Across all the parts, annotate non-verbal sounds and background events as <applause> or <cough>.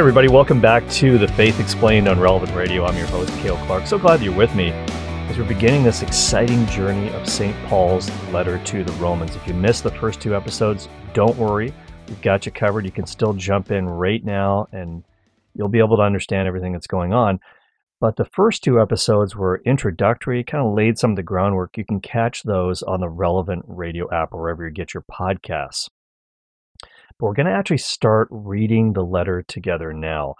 everybody, welcome back to the Faith Explained on Relevant Radio. I'm your host, Cale Clark. So glad you're with me as we're beginning this exciting journey of St. Paul's letter to the Romans. If you missed the first two episodes, don't worry. We've got you covered. You can still jump in right now and you'll be able to understand everything that's going on. But the first two episodes were introductory, kind of laid some of the groundwork. You can catch those on the relevant radio app wherever you get your podcasts. But we're going to actually start reading the letter together now.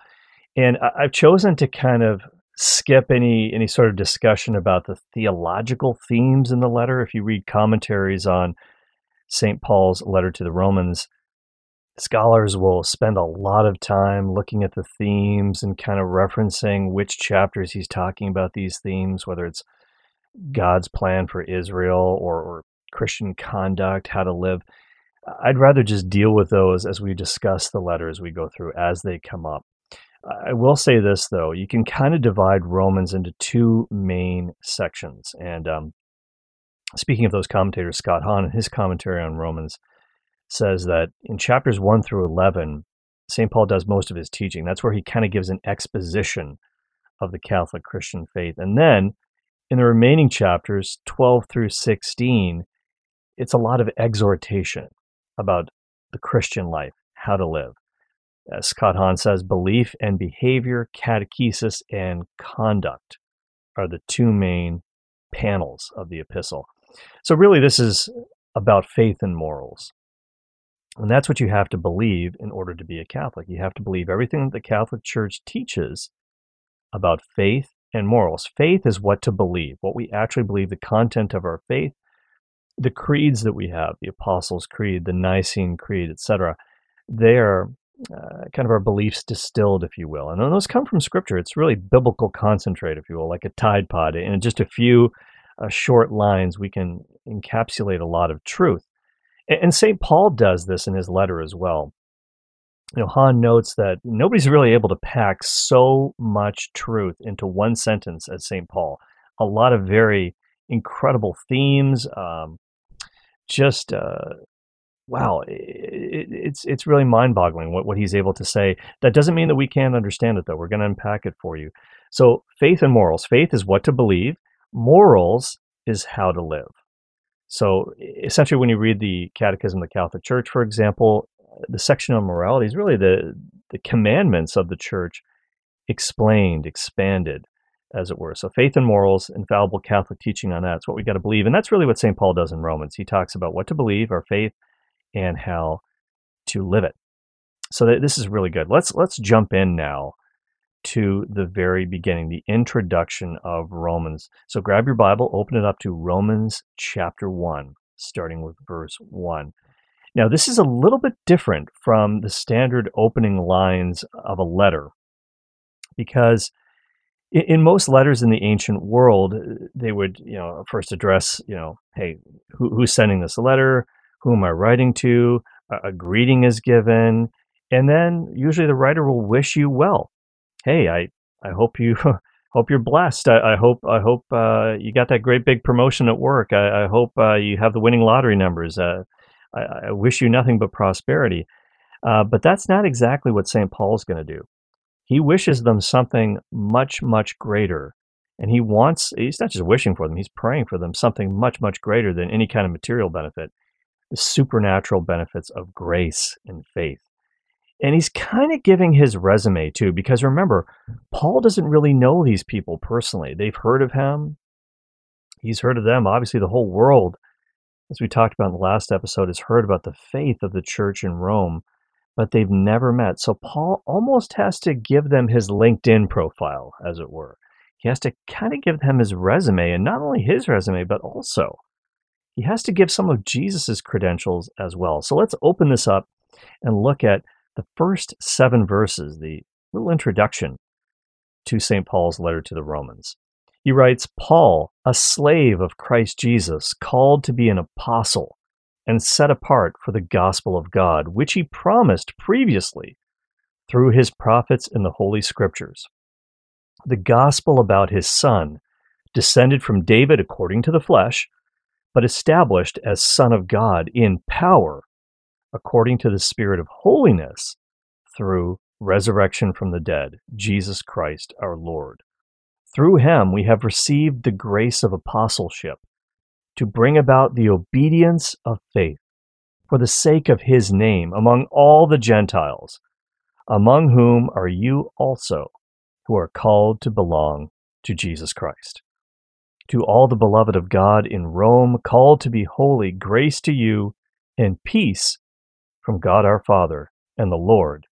And I've chosen to kind of skip any any sort of discussion about the theological themes in the letter. If you read commentaries on St. Paul's letter to the Romans, scholars will spend a lot of time looking at the themes and kind of referencing which chapters he's talking about these themes, whether it's God's plan for Israel or, or Christian conduct, how to live. I'd rather just deal with those as we discuss the letters we go through as they come up. I will say this though, you can kind of divide Romans into two main sections. And um, speaking of those commentators, Scott Hahn, in his commentary on Romans, says that in chapters 1 through 11, St. Paul does most of his teaching. That's where he kind of gives an exposition of the Catholic Christian faith. And then in the remaining chapters, 12 through 16, it's a lot of exhortation about the Christian life, how to live. As Scott Hahn says, belief and behavior, catechesis, and conduct are the two main panels of the epistle. So, really, this is about faith and morals. And that's what you have to believe in order to be a Catholic. You have to believe everything that the Catholic Church teaches about faith and morals. Faith is what to believe, what we actually believe, the content of our faith, the creeds that we have, the Apostles' Creed, the Nicene Creed, etc., they are uh, kind of our beliefs distilled, if you will. And those come from Scripture. It's really biblical concentrate, if you will, like a Tide Pod. In just a few uh, short lines, we can encapsulate a lot of truth. And, and St. Paul does this in his letter as well. You know, Hahn notes that nobody's really able to pack so much truth into one sentence as St. Paul. A lot of very incredible themes, um, just uh, wow, it, it's it's really mind-boggling what, what he's able to say. That doesn't mean that we can't understand it, though. We're going to unpack it for you. So, faith and morals. Faith is what to believe. Morals is how to live. So, essentially, when you read the Catechism of the Catholic Church, for example, the section on morality is really the the commandments of the Church explained, expanded as it were. So faith and morals, infallible Catholic teaching on that. It's what we got to believe. And that's really what St. Paul does in Romans. He talks about what to believe, our faith, and how to live it. So this is really good. Let's let's jump in now to the very beginning, the introduction of Romans. So grab your Bible, open it up to Romans chapter 1, starting with verse 1. Now, this is a little bit different from the standard opening lines of a letter because in most letters in the ancient world, they would, you know, first address, you know, hey, who, who's sending this letter? Who am I writing to? A, a, greeting is given, and then usually the writer will wish you well. Hey, I I hope you <laughs> hope you're blessed. I, I hope I hope uh, you got that great big promotion at work. I, I hope uh, you have the winning lottery numbers. Uh, I, I, wish you nothing but prosperity. Uh, but that's not exactly what St. Paul's going to do. He wishes them something much, much greater. And he wants, he's not just wishing for them, he's praying for them something much, much greater than any kind of material benefit the supernatural benefits of grace and faith. And he's kind of giving his resume too, because remember, Paul doesn't really know these people personally. They've heard of him, he's heard of them. Obviously, the whole world, as we talked about in the last episode, has heard about the faith of the church in Rome but they've never met. So Paul almost has to give them his LinkedIn profile, as it were. He has to kind of give them his resume, and not only his resume, but also he has to give some of Jesus's credentials as well. So let's open this up and look at the first seven verses, the little introduction to St. Paul's letter to the Romans. He writes, Paul, a slave of Christ Jesus, called to be an apostle and set apart for the gospel of God, which he promised previously through his prophets in the Holy Scriptures. The gospel about his Son, descended from David according to the flesh, but established as Son of God in power, according to the Spirit of holiness, through resurrection from the dead, Jesus Christ our Lord. Through him we have received the grace of apostleship to bring about the obedience of faith for the sake of his name among all the Gentiles, among whom are you also, who are called to belong to Jesus Christ. To all the beloved of God in Rome, called to be holy, grace to you and peace from God our Father and the Lord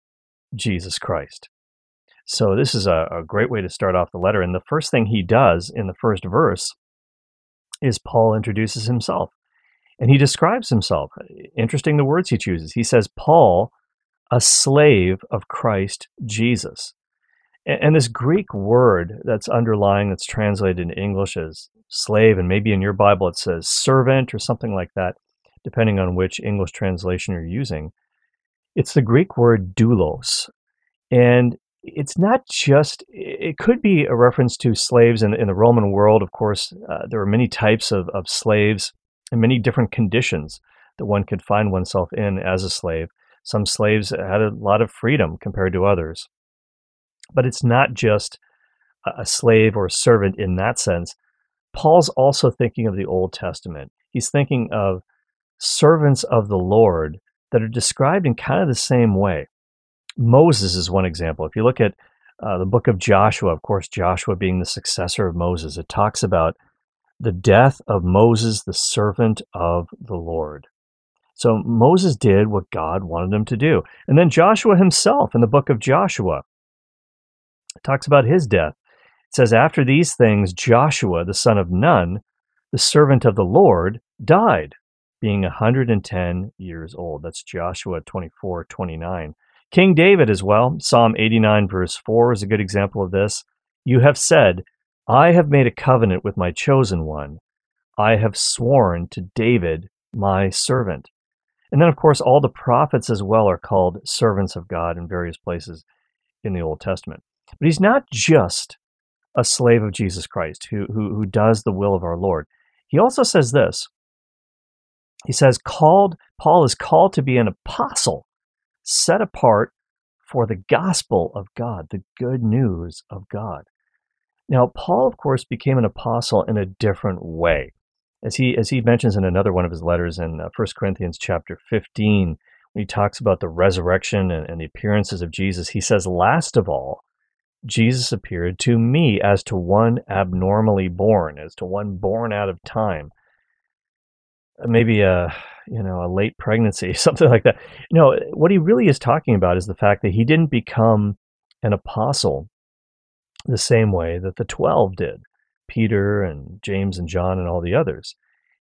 Jesus Christ. So, this is a, a, great way to start off the letter. And the first thing he does in the first verse is Paul introduces himself and he describes himself. Interesting the words he chooses. He says, Paul, a slave of Christ Jesus. And this Greek word that's underlying, that's translated in English as slave, and maybe in your Bible it says servant or something like that, depending on which English translation you're using. It's the Greek word doulos. And it's not just, it could be a reference to slaves in, in the Roman world. Of course, uh, there were many types of, of slaves and many different conditions that one could find oneself in as a slave. Some slaves had a lot of freedom compared to others. But it's not just a slave or a servant in that sense. Paul's also thinking of the Old Testament. He's thinking of servants of the Lord that are described in kind of the same way. Moses is one example. If you look at uh, the book of Joshua, of course, Joshua being the successor of Moses, it talks about the death of Moses, the servant of the Lord. So Moses did what God wanted him to do. And then Joshua himself in the book of Joshua talks about his death. It says, After these things, Joshua, the son of Nun, the servant of the Lord, died, being a 110 years old. That's Joshua 24 29. King David as well, Psalm 89, verse 4 is a good example of this. You have said, I have made a covenant with my chosen one. I have sworn to David, my servant. And then, of course, all the prophets as well are called servants of God in various places in the Old Testament. But he's not just a slave of Jesus Christ who, who, who does the will of our Lord. He also says this. He says, called, Paul is called to be an apostle set apart for the gospel of God, the good news of God. Now, Paul, of course, became an apostle in a different way. As he, as he mentions in another one of his letters in uh, 1 Corinthians chapter 15, when he talks about the resurrection and, and the appearances of Jesus, he says, Last of all, Jesus appeared to me as to one abnormally born, as to one born out of time. Uh, maybe a you know a late pregnancy, <laughs> something like that. No, what he really is talking about is the fact that he didn't become an apostle the same way that the 12 did Peter and James and John and all the others.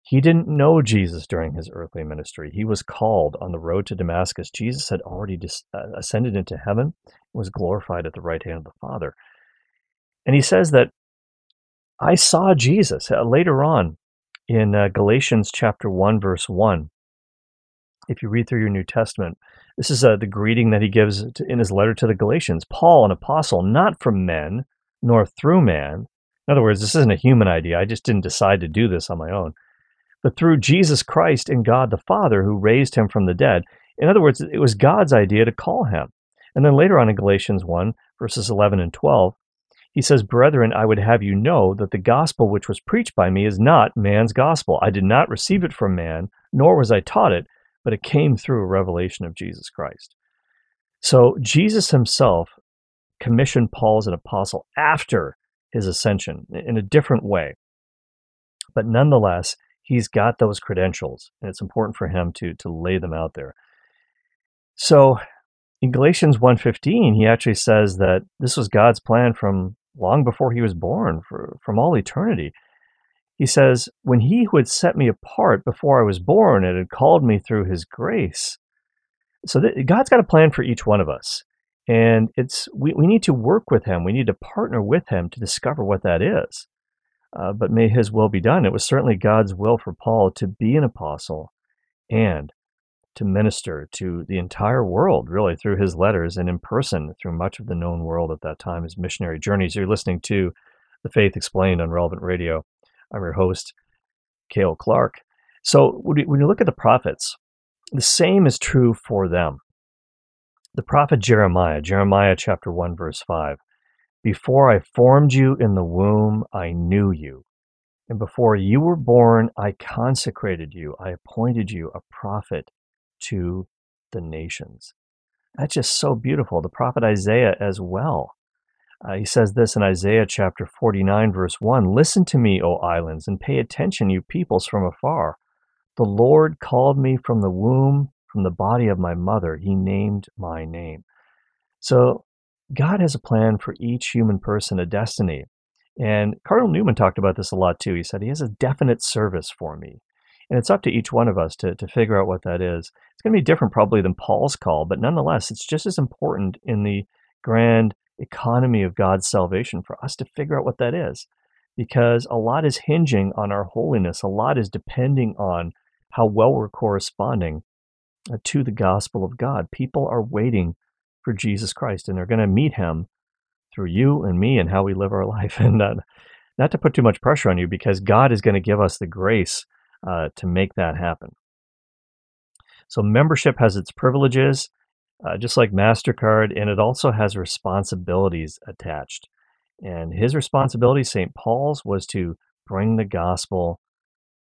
He didn't know Jesus during his earthly ministry. He was called on the road to Damascus. Jesus had already uh, ascended into heaven, was glorified at the right hand of the Father. And he says that I saw Jesus uh, later on in uh, Galatians chapter 1, verse 1. If you read through your New Testament, this is uh, the greeting that he gives to, in his letter to the Galatians Paul, an apostle, not from men, nor through man. In other words, this isn't a human idea. I just didn't decide to do this on my own. But through Jesus Christ and God the Father who raised him from the dead. In other words, it was God's idea to call him. And then later on in Galatians 1, verses 11 and 12, he says, Brethren, I would have you know that the gospel which was preached by me is not man's gospel. I did not receive it from man, nor was I taught it, but it came through a revelation of Jesus Christ. So Jesus himself commissioned Paul as an apostle after his ascension in a different way. But nonetheless, he's got those credentials, and it's important for him to, to lay them out there. So in Galatians 1.15, he actually says that this was God's plan from long before he was born, for, from all eternity. He says, When he who had set me apart before I was born and had called me through his grace. So God's got a plan for each one of us. And it's we, we need to work with him. We need to partner with him to discover what that is. Uh, but may his will be done. It was certainly God's will for Paul to be an apostle and to minister to the entire world, really, through his letters and in person through much of the known world at that time, his missionary journeys. You're listening to The Faith Explained on Relevant Radio. I'm your host, Cale Clark. So when you look at the prophets, the same is true for them. The prophet Jeremiah, Jeremiah chapter 1, verse 5. Before I formed you in the womb, I knew you. And before you were born, I consecrated you. I appointed you a prophet to the nations. That's just so beautiful. The prophet Isaiah as well. Uh, he says this in Isaiah chapter 49, verse 1 Listen to me, O islands, and pay attention, you peoples from afar. The Lord called me from the womb, from the body of my mother. He named my name. So God has a plan for each human person, a destiny. And Cardinal Newman talked about this a lot too. He said, He has a definite service for me. And it's up to each one of us to, to figure out what that is. It's going to be different probably than Paul's call, but nonetheless, it's just as important in the grand economy of God's salvation for us to figure out what that is. Because a lot is hinging on our holiness, a lot is depending on how well we're corresponding uh, to the gospel of God. People are waiting for Jesus Christ and they're going to meet him through you and me and how we live our <laughs> life. And not to put too much pressure on you because God is going to give us the grace uh, to make that happen. So, membership has its privileges, uh, just like MasterCard, and it also has responsibilities attached. And his responsibility, St. Paul's, was to bring the gospel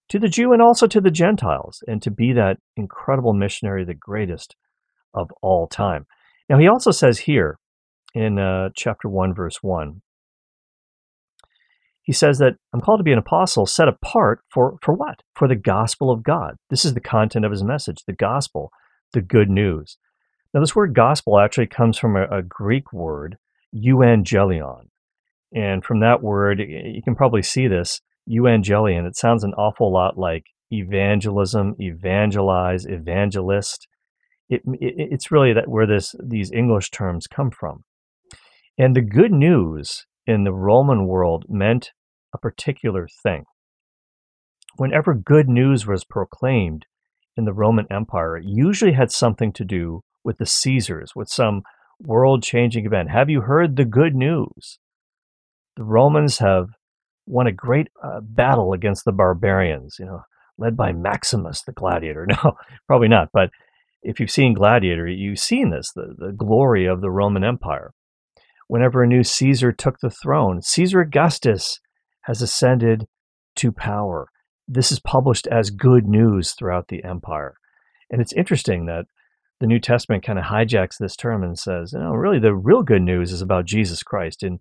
to the Jew and also to the Gentiles and to be that incredible missionary, the greatest of all time. Now, he also says here in uh, chapter 1, verse 1. He says that I'm called to be an apostle set apart for, for what? For the gospel of God. This is the content of his message, the gospel, the good news. Now, this word gospel actually comes from a, a Greek word, euangelion. And from that word, you can probably see this, euangelion. It sounds an awful lot like evangelism, evangelize, evangelist. It, it, it's really that where this these English terms come from. And the good news in the Roman world meant a particular thing. Whenever good news was proclaimed in the Roman Empire, it usually had something to do with the Caesars, with some world changing event. Have you heard the good news? The Romans have won a great uh, battle against the barbarians, you know, led by Maximus the gladiator. <laughs> No, probably not. But if you've seen Gladiator, you've seen this the, the glory of the Roman Empire whenever a new Caesar took the throne. Caesar Augustus has ascended to power. This is published as good news throughout the empire. And it's interesting that the New Testament kind of hijacks this term and says, you know, really the real good news is about Jesus Christ. In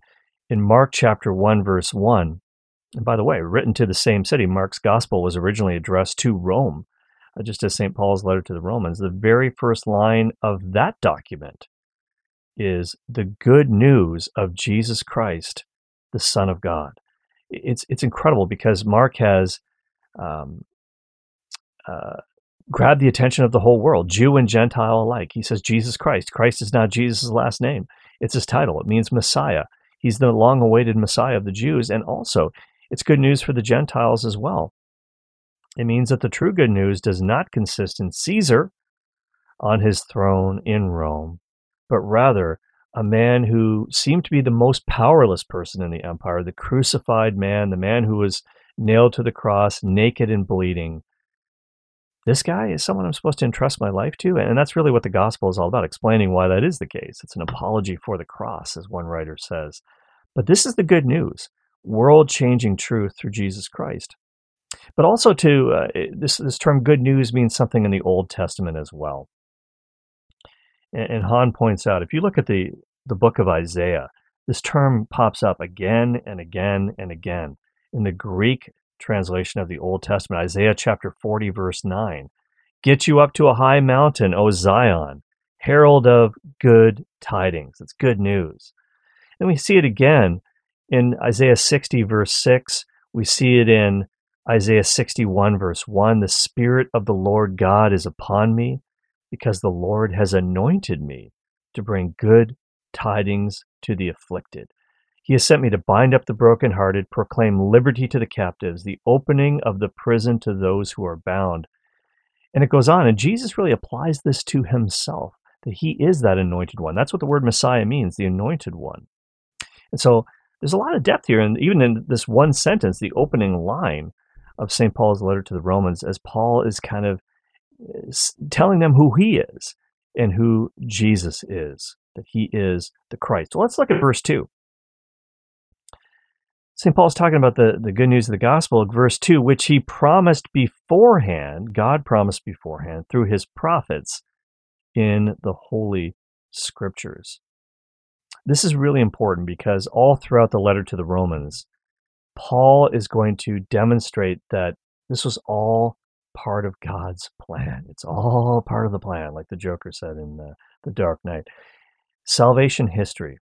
in Mark chapter 1 verse 1, and by the way, written to the same city, Mark's gospel was originally addressed to Rome, uh, just as St. Paul's letter to the Romans. The very first line of that document is the good news of Jesus Christ, the Son of God. It's it's incredible because Mark has um, uh, grabbed the attention of the whole world, Jew and Gentile alike. He says Jesus Christ. Christ is not Jesus' last name; it's his title. It means Messiah. He's the long-awaited Messiah of the Jews, and also it's good news for the Gentiles as well. It means that the true good news does not consist in Caesar on his throne in Rome, but rather a man who seemed to be the most powerless person in the empire, the crucified man, the man who was nailed to the cross, naked and bleeding. This guy is someone I'm supposed to entrust my life to. And that's really what the gospel is all about, explaining why that is the case. It's an apology for the cross, as one writer says. But this is the good news world changing truth through Jesus Christ. But also, to uh, this, this term good news means something in the Old Testament as well. And, and points out if you look at the, the book of Isaiah, this term pops up again and again and again in the Greek translation of the Old Testament, Isaiah chapter 40, verse 9. Get you up to a high mountain, O Zion, herald of good tidings. It's good news. And we see it again in Isaiah 60, verse 6. We see it in Isaiah 61, verse 1. The Spirit of the Lord God is upon me because the Lord has anointed me to bring good tidings to the afflicted. He has sent me to bind up the brokenhearted, proclaim liberty to the captives, the opening of the prison to those who are bound. And it goes on, and Jesus really applies this to himself, that he is that anointed one. That's what the word Messiah means, the anointed one. And so there's a lot of depth here, and even in this one sentence, the opening line of St. Paul's letter to the Romans, as Paul is kind of eh, telling them who he is. and who Jesus is, that he is the Christ. So let's look at verse 2. St. Paul's talking about the, the good news of the gospel, verse 2, which he promised beforehand, God promised beforehand through his prophets in the Holy Scriptures. This is really important because all throughout the letter to the Romans, Paul is going to demonstrate that this was all part of God's plan. It's all part of the plan, like the Joker said in the, the Dark Knight. Salvation history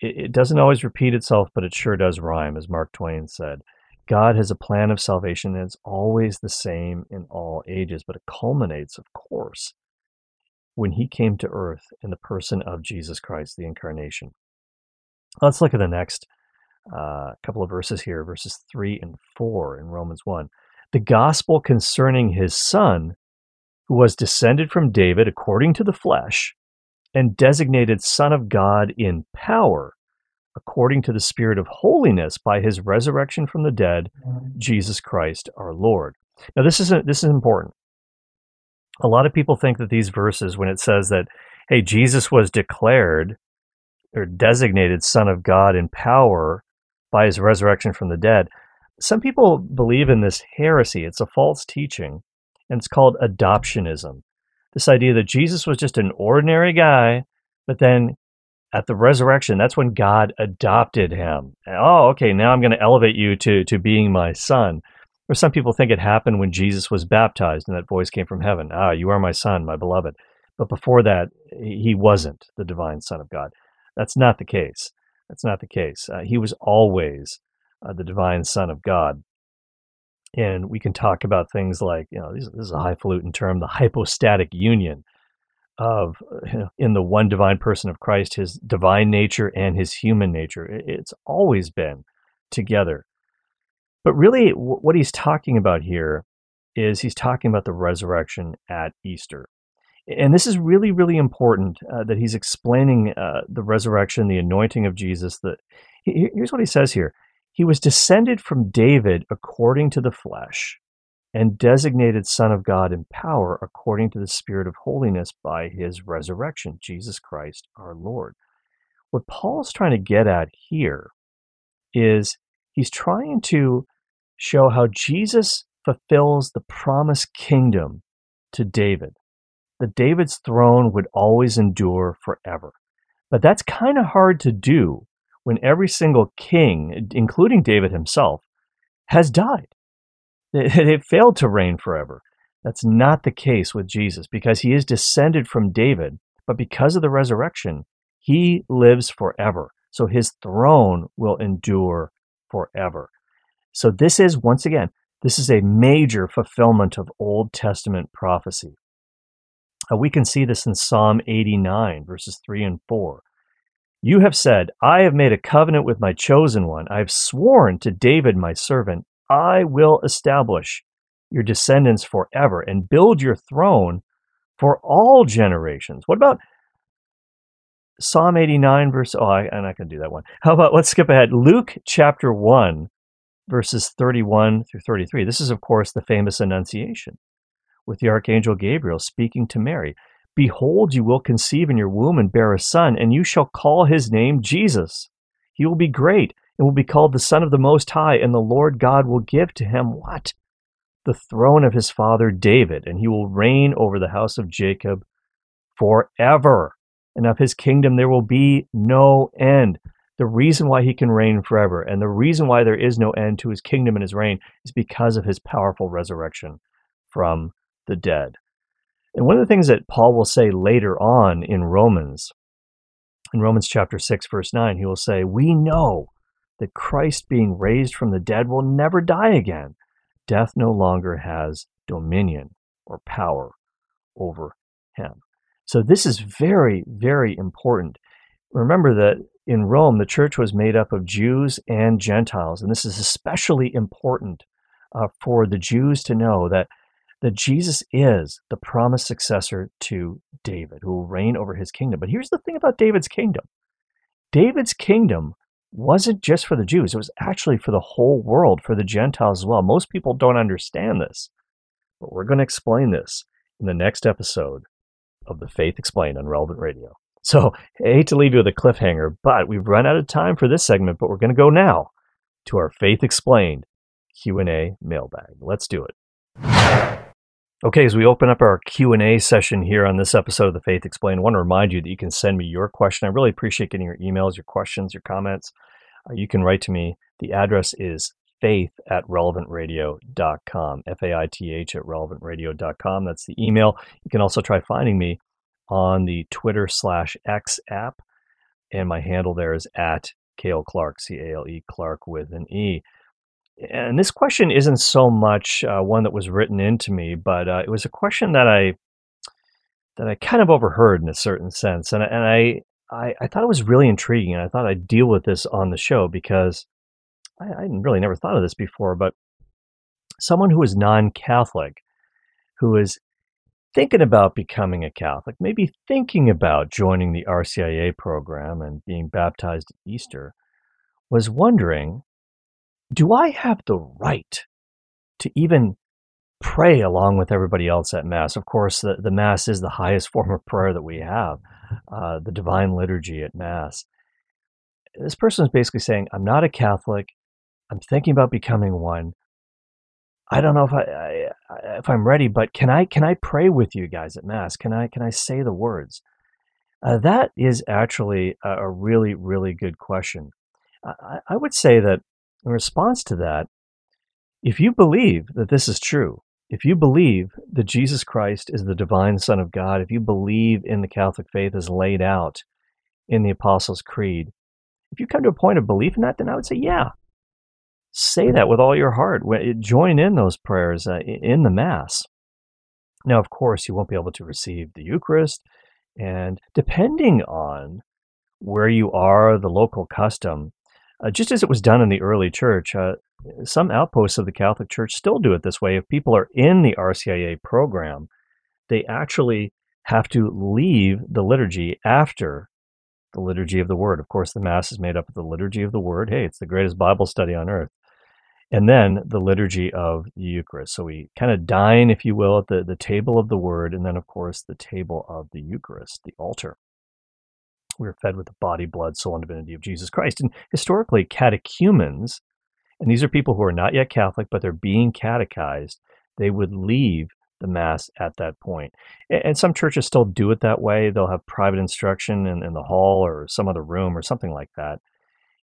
it, it doesn't always repeat itself, but it sure does rhyme, as Mark Twain said. God has a plan of salvation and it's always the same in all ages, but it culminates, of course, when he came to earth in the person of Jesus Christ, the incarnation. Let's look at the next uh, couple of verses here, verses 3 and 4 in Romans 1. The gospel concerning his son, who was descended from David according to the flesh, and designated Son of God in power, according to the Spirit of holiness by his resurrection from the dead, Jesus Christ our Lord. Now, this is, this is important. A lot of people think that these verses, when it says that, hey, Jesus was declared or designated Son of God in power by his resurrection from the dead, some people believe in this heresy. It's a false teaching, and it's called adoptionism this idea that Jesus was just an ordinary guy, but then at the resurrection, that's when God adopted him. Oh, okay, now I'm going to elevate you to, to being my son. Or some people think it happened when Jesus was baptized and that voice came from heaven. Ah, you are my son, my beloved. But before that, he wasn't the divine son of God. That's not the case. That's not the case. Uh, he was always uh, the divine son of God and we can talk about things like you know this, is a highfalutin term the hypostatic union of you know, in the one divine person of christ his divine nature and his human nature. It's always been together. But really what he's talking about here is he's talking about the resurrection at easter. And this is really really important uh, that he's explaining uh, the resurrection the anointing of jesus that here's what he says here he was descended from David according to the flesh, and designated Son of God in power according to the Spirit of holiness by his resurrection, Jesus Christ our Lord. What Paul's trying to get at here is he's trying to show how Jesus fulfills the promised kingdom to David, that David's throne would always endure forever. But that's kind of hard to do when every single king, including David himself, has died. <laughs> They, failed to reign forever. That's not the case with Jesus because he is descended from David, but because of the resurrection, he lives forever. So his throne will endure forever. So this is, once again, this is a major fulfillment of Old Testament prophecy. Uh, we can see this in Psalm 89, verses 3 and 4. You have said, I have made a covenant with my chosen one. I have sworn to David, my servant, I will establish your descendants forever and build your throne for all generations. What about Psalm 89, verse, oh, I, I'm not going to do that one. How about, let's skip ahead. Luke chapter 1, verses 31 through 33. This is, of course, the famous Annunciation with the Archangel Gabriel speaking to Mary. Behold, you will conceive in your womb and bear a son, and you shall call his name Jesus. He will be great and will be called the Son of the Most High, and the Lord God will give to him what? The throne of his father David, and he will reign over the house of Jacob forever. And of his kingdom there will be no end. The reason why he can reign forever, and the reason why there is no end to his kingdom and his reign, is because of his powerful resurrection from the dead. And one of the things that Paul will say later on in Romans, in Romans chapter 6, verse 9, he will say, We know that Christ being raised from the dead will never die again. Death no longer has dominion or power over him. So this is very, very important. Remember that in Rome, the church was made up of Jews and Gentiles, and this is especially important uh, for the Jews to know that that Jesus is the promised successor to David, who will reign over his kingdom. But here's the thing about David's kingdom David's kingdom wasn't just for the Jews, it was actually for the whole world, for the Gentiles as well. Most people don't understand this, but we're going to explain this in the next episode of the Faith Explained on Relevant Radio. So I hate to leave you with a cliffhanger, but we've run out of time for this segment, but we're going to go now to our Faith Explained Q&A mailbag. Let's do it. Okay, as we open up our Q&A session here on this episode of The Faith Explained, I want to remind you that you can send me your question. I really appreciate getting your emails, your questions, your comments. Uh, you can write to me. The address is faith at relevantradio.com, F A I T H at relevantradio.com. That's the email. You can also try finding me on the Twitter slash X app, and my handle there is at Cale Clark, C A L E Clark with an E. And this question isn't so much uh, one that was written into me, but uh, it was a question that I that I kind of overheard in a certain sense, and and I, I I thought it was really intriguing, and I thought I'd deal with this on the show because I, I really never thought of this before, but someone who is non-Catholic, who is thinking about becoming a Catholic, maybe thinking about joining the RCIA program and being baptized at Easter, was wondering do I have the right to even pray along with everybody else at Mass? Of course, the, the Mass is the highest <laughs> form of prayer that we have, uh, the Divine Liturgy at Mass. This person is basically saying, I'm not a Catholic. I'm thinking about becoming one. I don't know if I, I, if I'm ready, but can I can I pray with you guys at mass? Can I can I say the words? Uh, that is actually a, a, really really good question. I, I would say that in response to that, if you believe that this is true, if you believe that Jesus Christ is the divine Son of God, if you believe in the Catholic faith as laid out in the Apostles' Creed, if you come to a point of belief in that, then I would say, yeah, say that with all your heart. Join in those prayers uh, in the Mass. Now, of course, you won't be able to receive the Eucharist, and depending on where you are, the local custom, uh, just as it was done in the early church, uh, some outposts of the Catholic Church still do it this way. If people are in the RCIA program, they actually have to leave the liturgy after the liturgy of the Word. Of course, the Mass is made up of the liturgy of the Word. Hey, it's the greatest Bible study on earth and then the liturgy of the Eucharist. So we kind of dine, if you will, at the, the table of the Word, and then, of course, the table of the Eucharist, the altar. We're fed with the body, blood, soul, and divinity of Jesus Christ. And historically, catechumens, and these are people who are not yet Catholic, but they're being catechized, they would leave the Mass at that point. And some churches still do it that way. They'll have private instruction in, in the hall or some other room or something like that.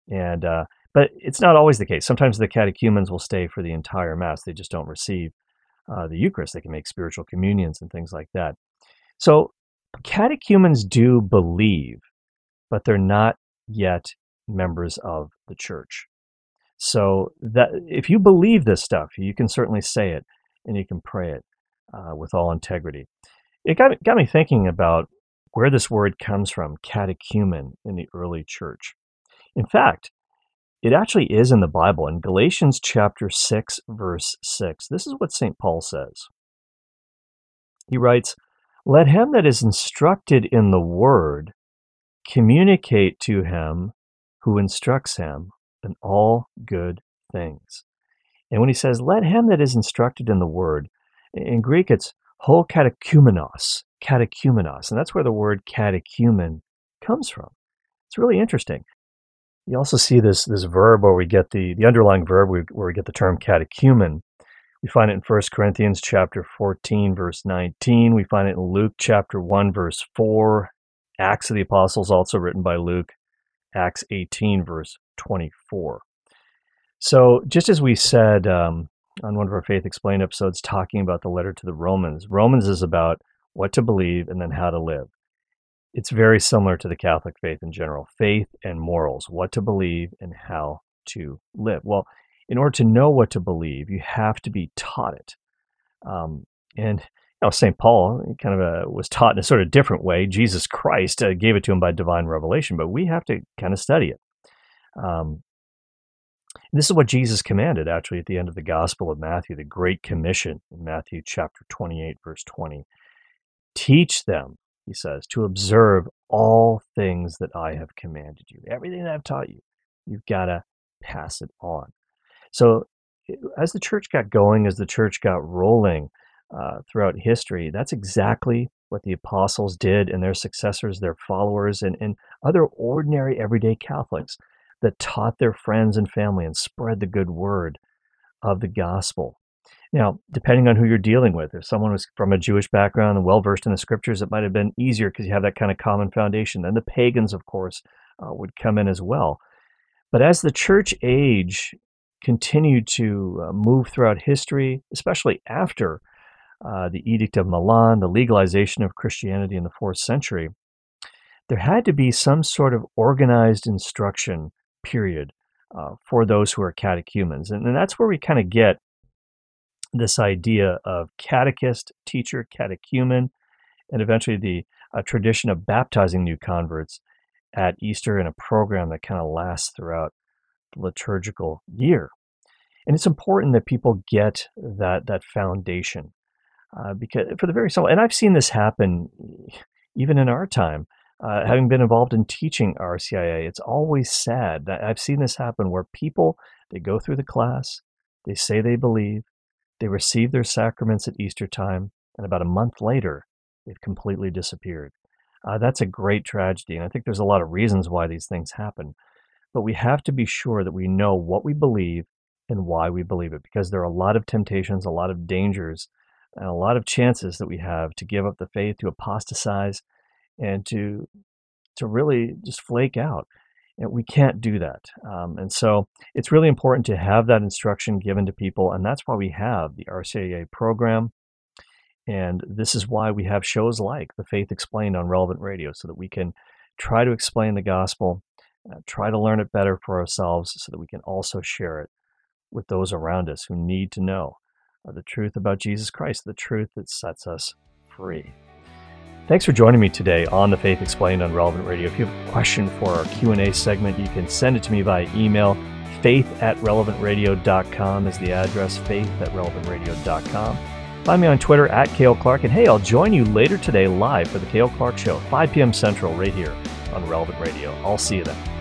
And uh, but it's not always the case. Sometimes the catechumens will stay for the entire Mass. They just don't receive uh, the Eucharist. They can make spiritual communions and things like that. So catechumens do believe, but they're not yet members of the church. So that if you believe this stuff, you can certainly say it and you can pray it uh, with all integrity. It got, got me thinking about where this word comes from, catechumen, in the early church. In fact, it actually is in the Bible. In Galatians chapter 6, verse 6, this is what St. Paul says. He writes, Let him that is instructed in the word communicate to him who instructs him in all good things. And when he says, Let him that is instructed in the word, in Greek it's ho catechumenos, catechumenos, and that's where the word catechumen comes from. It's really interesting. You also see this this verb where we get the the underlying verb where we get the term catechumen. We find it in 1 Corinthians chapter 14 verse 19. We find it in Luke chapter 1 verse 4. Acts of the Apostles also written by Luke. Acts 18 verse 24. So just as we said um, on one of our Faith Explained episodes talking about the letter to the Romans, Romans is about what to believe and then how to live it's very similar to the Catholic faith in general faith and morals, what to believe and how to live. Well, in order to know what to believe, you have to be taught it. Um, and St. Paul kind of uh, was taught in a sort of different way. Jesus Christ uh, gave it to him by divine revelation, but we have to kind of study it. Um, this is what Jesus commanded actually at the end of the Gospel of Matthew, the Great Commission in Matthew chapter 28, verse 20. Teach them he says, to observe all things that I have commanded you. Everything that I've taught you, you've got to pass it on. So, as the church got going, as the church got rolling uh, throughout history, that's exactly what the apostles did and their successors, their followers, and, and other ordinary everyday Catholics that taught their friends and family and spread the good word of the gospel. Now, depending on who you're dealing with, if someone was from a Jewish background and well versed in the scriptures, it might have been easier because you have that kind of common foundation. Then the pagans, of course, uh, would come in as well. But as the church age continued to uh, move throughout history, especially after uh, the Edict of Milan, the legalization of Christianity in the fourth century, there had to be some sort of organized instruction period uh, for those who are catechumens. And, and that's where we kind of get this idea of catechist, teacher, catechumen, and eventually the uh, tradition of baptizing new converts at Easter in a program that kind of lasts throughout the liturgical year. And it's important that people get that that foundation uh, because for the very simple, and I've seen this happen even in our time. Uh, having been involved in teaching RCIA, it's always sad that I've seen this happen where people they go through the class, they say they believe, they receive their sacraments at Easter time, and about a month later, they've completely disappeared. Uh, that's a great tragedy, and I think there's a lot of reasons why these things happen. But we have to be sure that we know what we believe and why we believe it, because there are a lot of temptations, a lot of dangers, and a lot of chances that we have to give up the faith, to apostatize, and to to really just flake out. And we can't do that. Um, and so it's really important to have that instruction given to people. And that's why we have the RCIA program. And this is why we have shows like The Faith Explained on Relevant Radio, so that we can try to explain the gospel, uh, try to learn it better for ourselves, so that we can also share it with those around us who need to know the truth about Jesus Christ, the truth that sets us free. Thanks for joining me today on The Faith Explained on Relevant Radio. If you have a question for our Q&A segment, you can send it to me via email. Faith at relevantradio.com is the address, faith at relevantradio.com. Find me on Twitter at Cale Clark. And hey, I'll join you later today live for the Cale Clark Show, 5 p.m. Central, right here on Relevant Radio. I'll see you then.